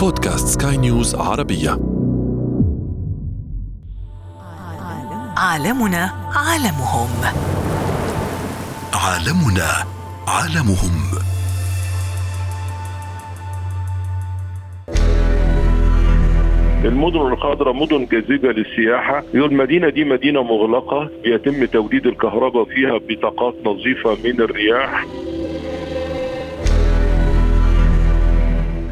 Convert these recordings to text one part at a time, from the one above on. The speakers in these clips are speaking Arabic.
بودكاست سكاي نيوز عربية. عالمنا عالمهم. عالمنا عالمهم. المدن الخضراء مدن جاذبة للسياحة. المدينة دي مدينة مغلقة. بيتم توليد الكهرباء فيها بطاقات نظيفة من الرياح.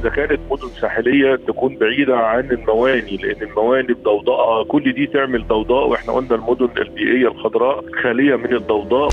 إذا كانت مدن ساحلية تكون بعيدة عن المواني لأن المواني بضوضاء كل دي تعمل ضوضاء وإحنا قلنا المدن البيئية الخضراء خالية من الضوضاء.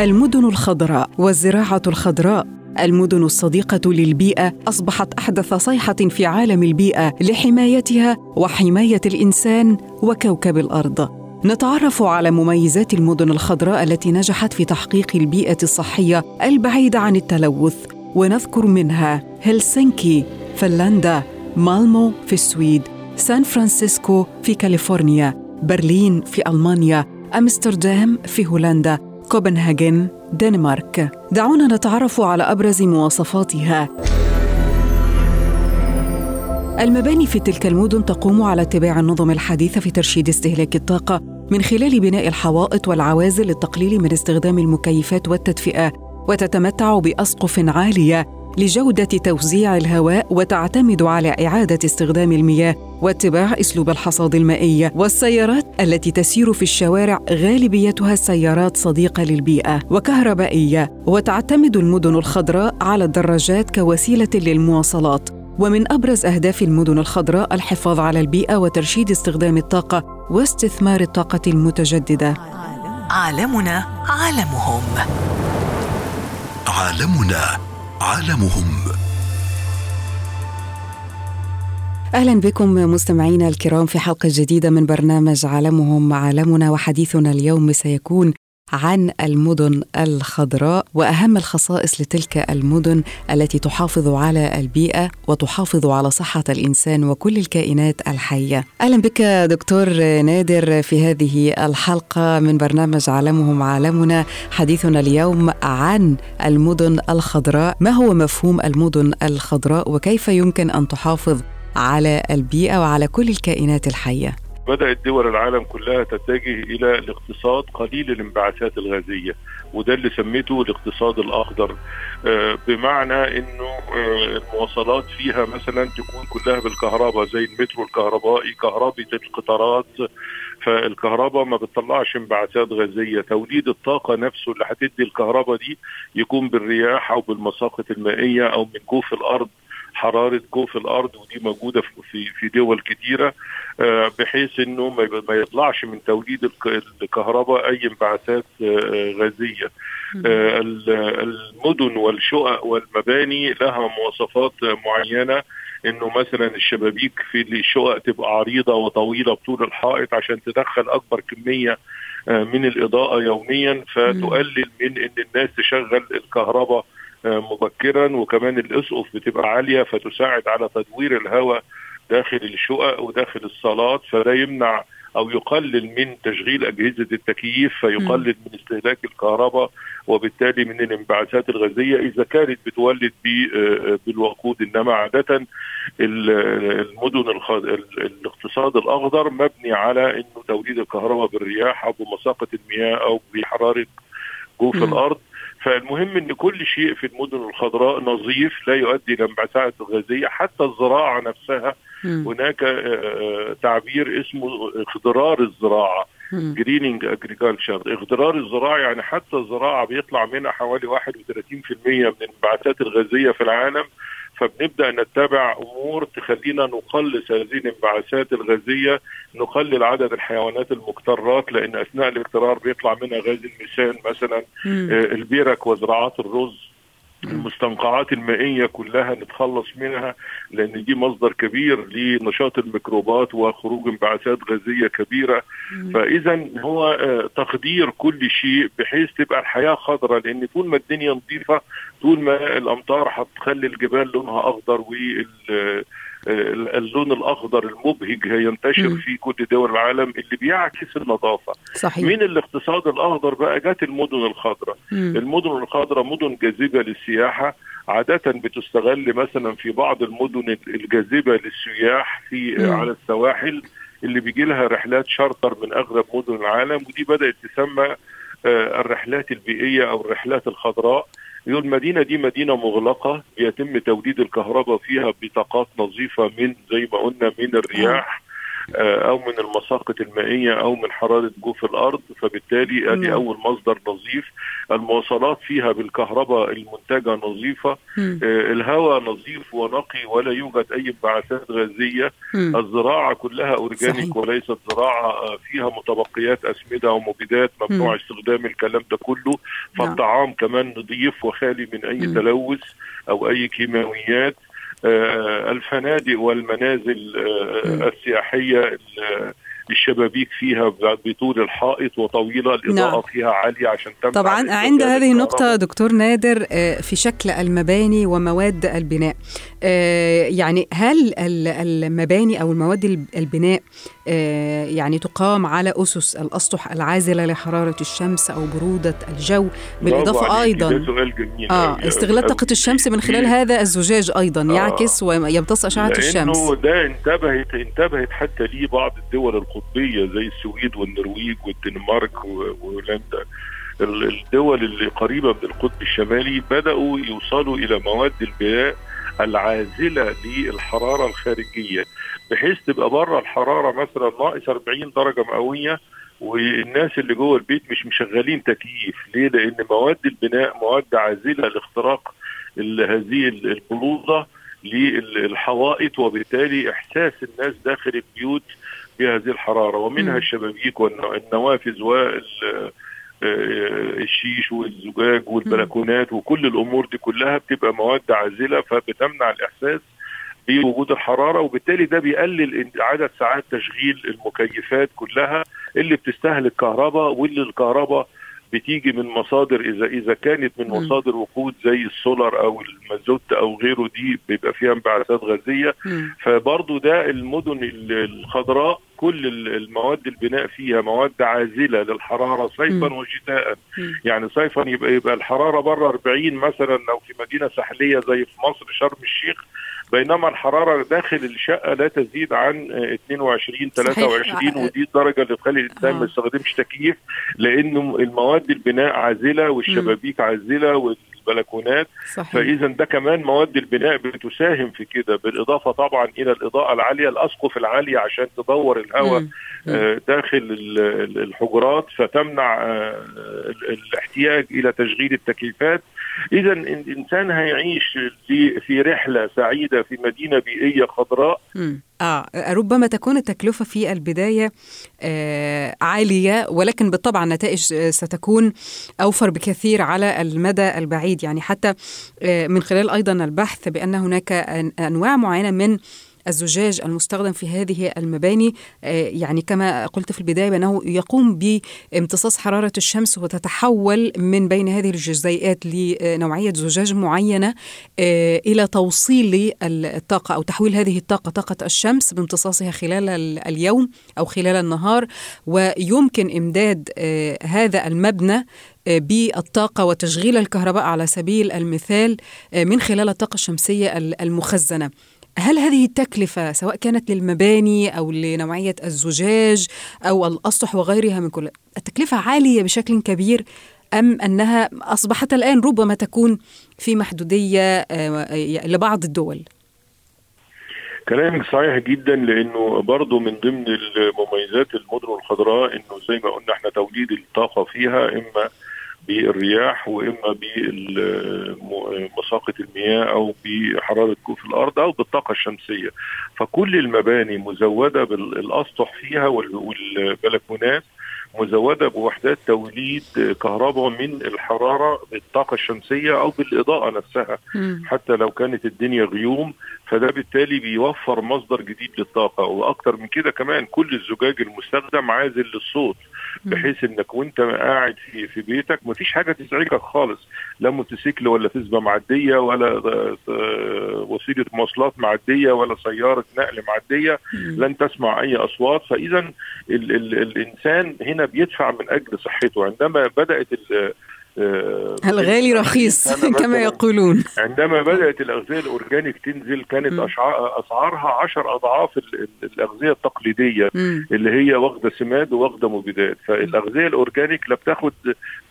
المدن الخضراء والزراعة الخضراء. المدن الصديقة للبيئة أصبحت أحدث صيحة في عالم البيئة لحمايتها وحماية الإنسان وكوكب الأرض. نتعرف على مميزات المدن الخضراء التي نجحت في تحقيق البيئة الصحية البعيده عن التلوث. ونذكر منها هلسنكي فنلندا مالمو في السويد سان فرانسيسكو في كاليفورنيا برلين في ألمانيا أمستردام في هولندا كوبنهاجن دنمارك. دعونا نتعرف على أبرز مواصفاتها. المباني في تلك المدن تقوم على اتباع النظم الحديثة في ترشيد استهلاك الطاقة من خلال بناء الحوائط والعوازل للتقليل من استخدام المكيفات والتدفئة. وتتمتع بأسقف عالية لجودة توزيع الهواء وتعتمد على إعادة استخدام المياه واتباع أسلوب الحصاد المائي والسيارات التي تسير في الشوارع غالبيتها سيارات صديقة للبيئة وكهربائية. وتعتمد المدن الخضراء على الدراجات كوسيلة للمواصلات. ومن أبرز أهداف المدن الخضراء الحفاظ على البيئة وترشيد استخدام الطاقة واستثمار الطاقة المتجددة. عالمنا عالمهم. عالمنا عالمهم. أهلا بكم مستمعينا الكرام في حلقة جديدة من برنامج عالمهم عالمنا وحديثنا اليوم سيكون عن المدن الخضراء وأهم الخصائص لتلك المدن التي تحافظ على البيئة وتحافظ على صحة الإنسان وكل الكائنات الحية. أهلا بك دكتور نادر في هذه الحلقة من برنامج عالمهم عالمنا حديثنا اليوم عن المدن الخضراء، ما هو مفهوم المدن الخضراء وكيف يمكن أن تحافظ على البيئة وعلى كل الكائنات الحية؟ بدأت دول العالم كلها تتجه إلى الاقتصاد قليل الانبعاثات الغازية وده اللي سميته الاقتصاد الأخضر. بمعنى إنه المواصلات فيها مثلا تكون كلها بالكهرباء زي المترو الكهربائي كهرباء القطارات. فالكهرباء ما بتطلعش انبعاثات غازية. توليد الطاقة نفسه اللي هتدي الكهرباء دي يكون بالرياح أو بالمساقط المائية أو من جوف الأرض. حرارة جوف الأرض ودي موجودة في في دول كتيرة بحيث إنه ما يطلعش من توليد الكهرباء أي انبعاثات غازية. المدن والشقق والمباني لها مواصفات معينة إنه مثلا الشبابيك في الشقق تبقى عريضة وطويلة بطول الحائط عشان تدخل أكبر كمية من الإضاءة يوميا فتقلل من إن الناس تشغل الكهرباء مبكرا وكمان الأسقف بتبقى عالية فتساعد على تدوير الهواء داخل الشقق وداخل الصالات فده يمنع أو يقلل من تشغيل أجهزة التكييف فيقلل من استهلاك الكهرباء وبالتالي من الانبعاثات الغازية إذا كانت بتولد بالوقود. إنما عادة المدن الاقتصاد الأخضر مبني على إنه توليد الكهرباء بالرياح أو بمساقط المياه أو بحرارة جوف الأرض. فالمهم إن كل شيء في المدن الخضراء نظيف لا يؤدي إلى انبعاثات غازية حتى الزراعة نفسها. م. هناك تعبير اسمه اخضرار الزراعة greening agriculture اخضرار الزراعة يعني حتى الزراعة بيطلع منها حوالي 31% من الانبعاثات الغازية في العالم. فبنبدأ نتبع أمور تخلينا نقلص هذه الانبعاثات الغازية نقلل عدد الحيوانات المكترات لأن أثناء الاكترار بيطلع منها غاز الميثان مثلا البيرك وزراعات الرز. المستنقعات المائية كلها نتخلص منها لأن دي مصدر كبير لنشاط الميكروبات وخروج انبعاثات غازية كبيرة. فإذا هو تقدير كل شيء بحيث تبقى الحياة خضراء لأن طول ما الدنيا نظيفة طول ما الأمطار هتخلي الجبال لونها أخضر وال اللون الأخضر المبهج هينتشر. في كل دول العالم اللي بيعكس النظافة صحيح من الاقتصاد الأخضر بقى جت المدن الخضراء. المدن الخضراء مدن جاذبة للسياحة عادة بتستغل مثلا في بعض المدن الجاذبة للسياح في مم. على السواحل اللي بيجي لها رحلات شارتر من أغلب مدن العالم ودي بدأت تسمى آه، الرحلات البيئية أو الرحلات الخضراء يقول المدينة دي مدينة مغلقة بيتم توليد الكهرباء فيها بطاقات نظيفة من زي ما قلنا من الرياح. آه، أو من المساقط المائية أو من حرارة جوف الأرض فبالتالي نعم. أول مصدر نظيف المواصلات فيها بالكهرباء المنتجة نظيفة مم. آه، الهواء نظيف ونقي ولا يوجد أي انبعاثات غازية مم. الزراعة كلها organic صحيح. وليست زراعة آه، فيها متبقيات أسمدة ومبيدات ممنوع مم. استخدام الكلام ده كله نعم. فالطعام كمان نظيف وخالي من أي مم. تلوث أو أي كيماويات الفنادق والمنازل آه، مم. السياحية ال- الشبابيك فيها بطول الحائط وطويلة الإضاءة نعم. فيها عالية عشان تمنع طبعا عند هذه. النقطة دكتور نادر آه، في شكل المباني ومواد البناء آه، يعني هل ال- المباني أو المواد الب- البناء آه، يعني تقام على أسس الأسطح العازلة لحرارة الشمس أو برودة الجو جميل آه أوي. استغلال طاقة الشمس من خلال هذا الزجاج أيضا آه. يعكس ويمتص أشعة الشمس ده انتبهت انتبهت حتى ليه بعض الدول القطبية زي السويد والنرويج والدنمارك وهولندا ال- الدول اللي قريبة من القطب الشمالي بدأوا يوصلوا إلى مواد البناء العازلة للحرارة الخارجية بحيث تبقى بره الحرارة مثلا ناقص 40 درجة مئوية والناس اللي جوه البيت مش مشغلين تكييف ليه لأن مواد البناء مواد عازلة لاختراق هذه البلوزه للحوائط وبالتالي إحساس الناس داخل البيوت بهذه الحرارة ومنها. الشبابيك والنوافذ وال الشيش والزجاج والبلكونات وكل الأمور دي كلها بتبقى مواد عازلة فبتمنع الإحساس بوجود الحرارة وبالتالي ده بيقلل عدد ساعات تشغيل المكيفات كلها اللي بتستهلك كهرباء واللي الكهرباء بتيجي من مصادر اذا إذا كانت من. مصادر وقود زي السولار أو المازوت أو غيره دي بيبقى فيها انبعاثات غازية مم. فبرضو ده المدن ال- الخضراء كل ال- المواد البناء فيها مواد عازلة للحرارة صيفا. وشتاء. يعني صيفا يبقى يبقى الحرارة بره 40 مثلا لو في مدينة ساحلية زي في مصر شرم الشيخ بينما الحرارة داخل الشقة لا تزيد عن آه، 22 صحيح. 23 آه. ودي الدرجة اللي تخلي الإنسان آه. ما يستخدمش تكييف لأنه المواد البناء عازلة والشبابيك عازلة والبلكونات صحيح. فإذا ده كمان مواد البناء بتساهم في كده بالإضافة طبعا إلى الإضاءة العالية الأسقف العالية عشان تدور الهواء. آه، داخل ال- ال- الحجرات فتمنع آه، ال- الاحتياج إلى تشغيل التكييفات. اذا الانسان هيعيش في في رحلة سعيدة في مدينة بيئية خضراء. آه ربما تكون التكلفة في البداية آه عالية ولكن بالطبع النتائج ستكون أوفر بكثير على المدى البعيد يعني حتى آه من خلال أيضا البحث بأن هناك أنواع معينة من الزجاج المستخدم في هذه المباني آه، يعني كما قلت في البداية بأنه يقوم بامتصاص حرارة الشمس وتتحول من بين هذه الجزيئات لنوعية زجاج معينة آه، إلى توصيل الطاقة أو تحويل هذه الطاقة طاقة الشمس بامتصاصها خلال ال- اليوم أو خلال النهار ويمكن إمداد آه، هذا المبنى بالطاقة وتشغيل الكهرباء على سبيل المثال من خلال الطاقة الشمسية ال- المخزنة. هل هذه التكلفة سواء كانت للمباني أو لنوعية الزجاج أو الأسطح وغيرها من كل التكلفة عالية بشكل كبير أم أنها أصبحت الآن ربما تكون في محدودية آه، لبعض الدول؟ كلامك صحيح جدا لأنه برضه من ضمن المميزات المدن الخضراء إنه زي ما قلنا إحنا توليد الطاقة فيها إما بالرياح وإما بمساقط المياه أو بحرارة كوف الأرض أو بالطاقة الشمسية. فكل المباني مزودة بالاسطح فيها وال- والبلكونات مزودة بوحدات توليد كهرباء من الحرارة بالطاقة الشمسية أو بالإضاءة نفسها. حتى لو كانت الدنيا غيوم فده بالتالي بيوفر مصدر جديد للطاقة. وأكتر من كده كمان كل الزجاج المستخدم عازل للصوت بحيث إنك وأنت قاعد في في بيتك مفيش حاجة تزعجك خالص لا موتوسيكل ولا فزبه معدية ولا آه، آه، وسيلة مواصلات معدية ولا سيارة نقل معدية لن تسمع أي أصوات. فاذا ال ال الإنسان هنا بيدفع من أجل صحته. عندما بدأت ال- آه، الغالي من رخيص كما يقولون. عندما بدأت الأغذية ال organic تنزل كانت أسعارها 10 أضعاف ال- ال- الأغذية التقليدية. اللي هي واخدة سماد وواخدة مبيدات. فالأغذية ال organic لا بتاخد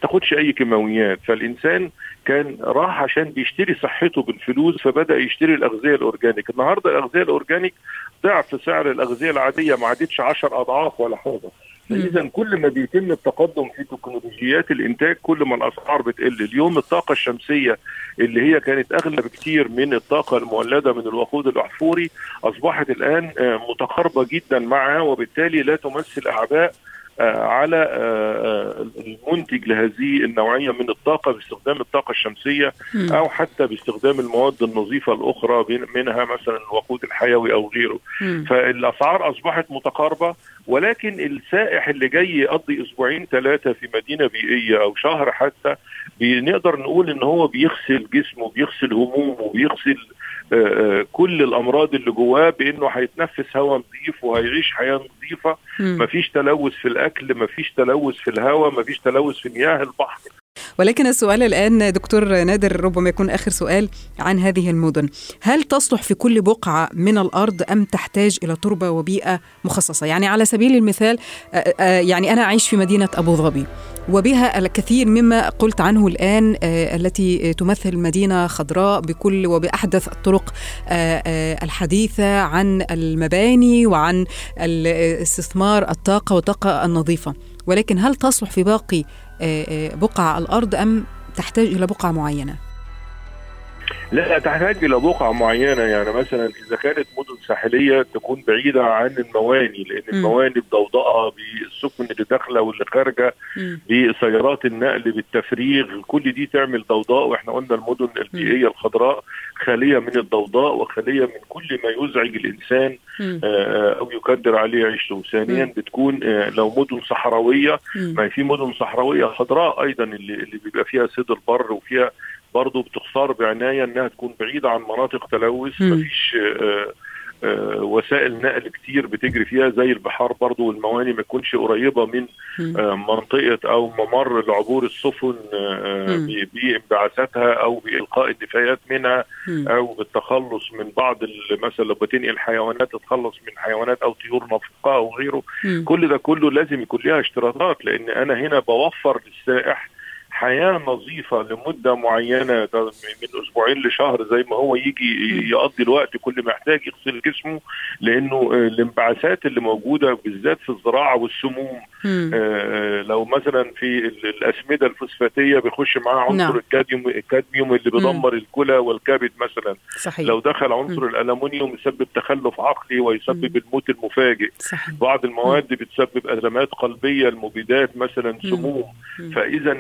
تاخدش أي كيماويات. فالإنسان كان راح عشان بيشتري صحته بالفلوس فبدأ يشتري الأغذية ال organic. النهارده الأغذية ال organic ضعف سعر الأغذية العادية ما عادتش 10 أضعاف ولا حاجة. فإذا كل ما بيتم التقدم في تكنولوجيات الإنتاج كل ما الأسعار بتقل اليوم الطاقة الشمسية اللي هي كانت أغلى بكتير من الطاقة المولدة من الوقود الأحفوري أصبحت الآن آه، متقاربة جدا معها وبالتالي لا تمثل أعباء آه، على آه، المنتج لهذه النوعية من الطاقة باستخدام الطاقة الشمسية مم. أو حتى باستخدام المواد النظيفة الأخرى بين- منها مثلا الوقود الحيوي أو غيره مم. فالأسعار أصبحت متقاربة ولكن السائح اللي جاي يقضي أسبوعين ثلاثة في مدينة بيئية أو شهر حتى بنقدر نقول إن هو بيغسل جسمه بيغسل همومه بيغسل آه، آه، كل الأمراض اللي جواه بإنه هيتنفس هواء نظيف وهيعيش حياة نظيفة. مفيش تلوث في الأكل مفيش تلوث في الهواء مفيش تلوث في مياه البحر ولكن السؤال الآن دكتور نادر ربما يكون آخر سؤال عن هذه المدن. هل تصلح في كل بقعة من الأرض أم تحتاج إلى تربة وبيئة مخصصة؟ يعني على سبيل المثال آه، آه، يعني أنا أعيش في مدينة أبو ظبي وبها الكثير مما قلت عنه الآن آه، التي تمثل مدينة خضراء بكل وبأحدث الطرق آه، آه، الحديثة عن المباني وعن الاستثمار الطاقة والطاقة النظيفة. ولكن هل تصلح في باقي آه، آه، بقعة الأرض أم تحتاج إلى بقعة معينة؟ لا تحتاج إلى بقعة معينة يعني مثلا إذا كانت مدن ساحلية تكون بعيدة عن المواني لأن مم. المواني بضوضائها بالسفن اللي داخله واللي خارجه. بسيارات النقل بالتفريغ كل دي تعمل ضوضاء وإحنا قلنا المدن البيئيه الخضراء خالية من الضوضاء وخالية من كل ما يزعج الإنسان مم. آه، أو يقدر عليه عيشته ثانيا. بتكون آه، لو مدن صحراوية. ما في مدن صحراوية خضراء أيضا اللي, اللي بيبقى فيها صيد البر وفيها برضه بتختار بعناية إنها تكون بعيدة عن مناطق تلوث. مفيش آه، آه، وسائل نقل كتير بتجري فيها زي البحار برضه والمواني ما تكونش قريبة من. آه، منطقة أو ممر لعبور السفن آه،. ب- بانبعاثاتها أو بإلقاء النفايات منها مم. أو بالتخلص من بعض مثلا لو بتنقل حيوانات تتخلص من حيوانات أو طيور نافقة أو غيره مم. كل ده كله لازم يكون لها اشتراطات لأن أنا هنا بوفر للسائح حياة نظيفة لمدة معينة من أسبوعين لشهر زي ما هو يجي يقضي الوقت كل ما يحتاج يغسل جسمه لأنه آه، الانبعاثات اللي موجودة بالذات في الزراعة والسموم مم. آه، لو مثلا في ال- الأسمدة الفوسفاتية بيخش معاها عنصر نعم. الكاديوم الكادميوم اللي بيدمر الكلى والكبد مثلا. صحيح. لو دخل عنصر الالومنيوم يسبب تخلف عقلي ويسبب الموت المفاجئ. صحيح. بعض المواد بتسبب أزمات قلبية المبيدات مثلا سموم. فاذا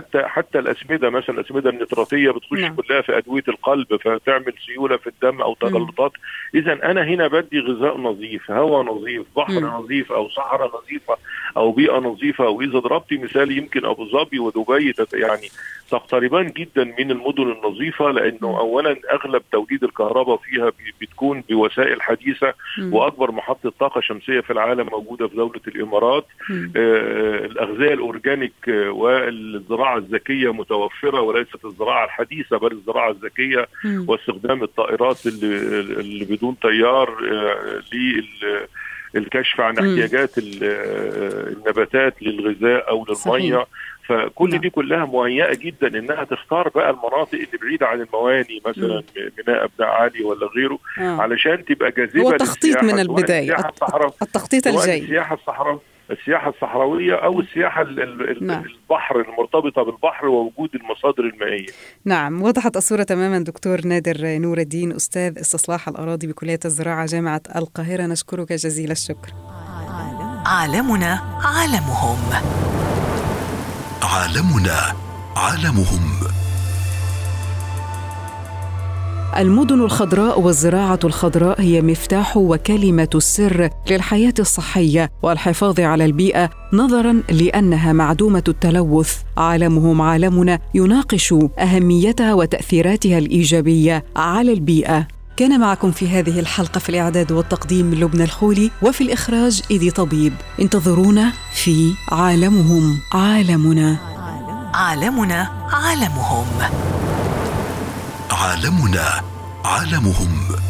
حتى حتى الأسمدة مثلا الأسمدة النتراتيه بتخش نعم. كلها في أدوية القلب فتعمل سيولة في الدم أو تجلطات اذا أنا هنا بدي غذاء نظيف هواء نظيف بحر مم. نظيف أو صحراء نظيفة أو بيئة نظيفة وإذا ضربتي مثال يمكن أبو ظبي ودبي يعني تقتربان جدا من المدن النظيفة لأنه اولا أغلب توليد الكهرباء فيها بتكون بوسائل حديثة. وأكبر محطة طاقة شمسية في العالم موجودة في دولة الإمارات. آه، الأغذية الأورجانيك آه، والزراعه الذكية متوفرة وليست الزراعة الحديثة بل الزراعة الذكية. واستخدام الطائرات اللي, اللي بدون طيار آه، للكشف عن مم. احتياجات آه، النباتات للغذاء أو للمية. فكل نعم. دي كلها مهيئة جدا إنها تختار بقى المناطق اللي بعيدة عن المواني مثلا ميناء أبناء علي ولا غيره آه. علشان تبقى جاذبة هو تخطيط من الصحراء التخطيط الجاي السياحة الصحراء السياحة الصحراوية أو السياحة ال- ال- ال- نعم. البحر المرتبطة بالبحر ووجود المصادر المائية. نعم وضحت الصورة تماما دكتور نادر نور الدين أستاذ استصلاح الأراضي بكلية الزراعة جامعة القاهرة. نشكرك جزيل الشكر. عالمنا عالمهم. عالمنا عالمهم. المدن الخضراء والزراعة الخضراء هي مفتاح وكلمة السر للحياة الصحية والحفاظ على البيئة نظرا لأنها معدومة التلوث. عالمهم عالمنا يناقش أهميتها وتأثيراتها الإيجابية على البيئة. كان معكم في هذه الحلقة في الإعداد والتقديم لبنى الخولي وفي الإخراج إيدي طبيب. انتظرونا في عالمهم عالمنا. عالمنا عالمهم. عالمنا عالمهم.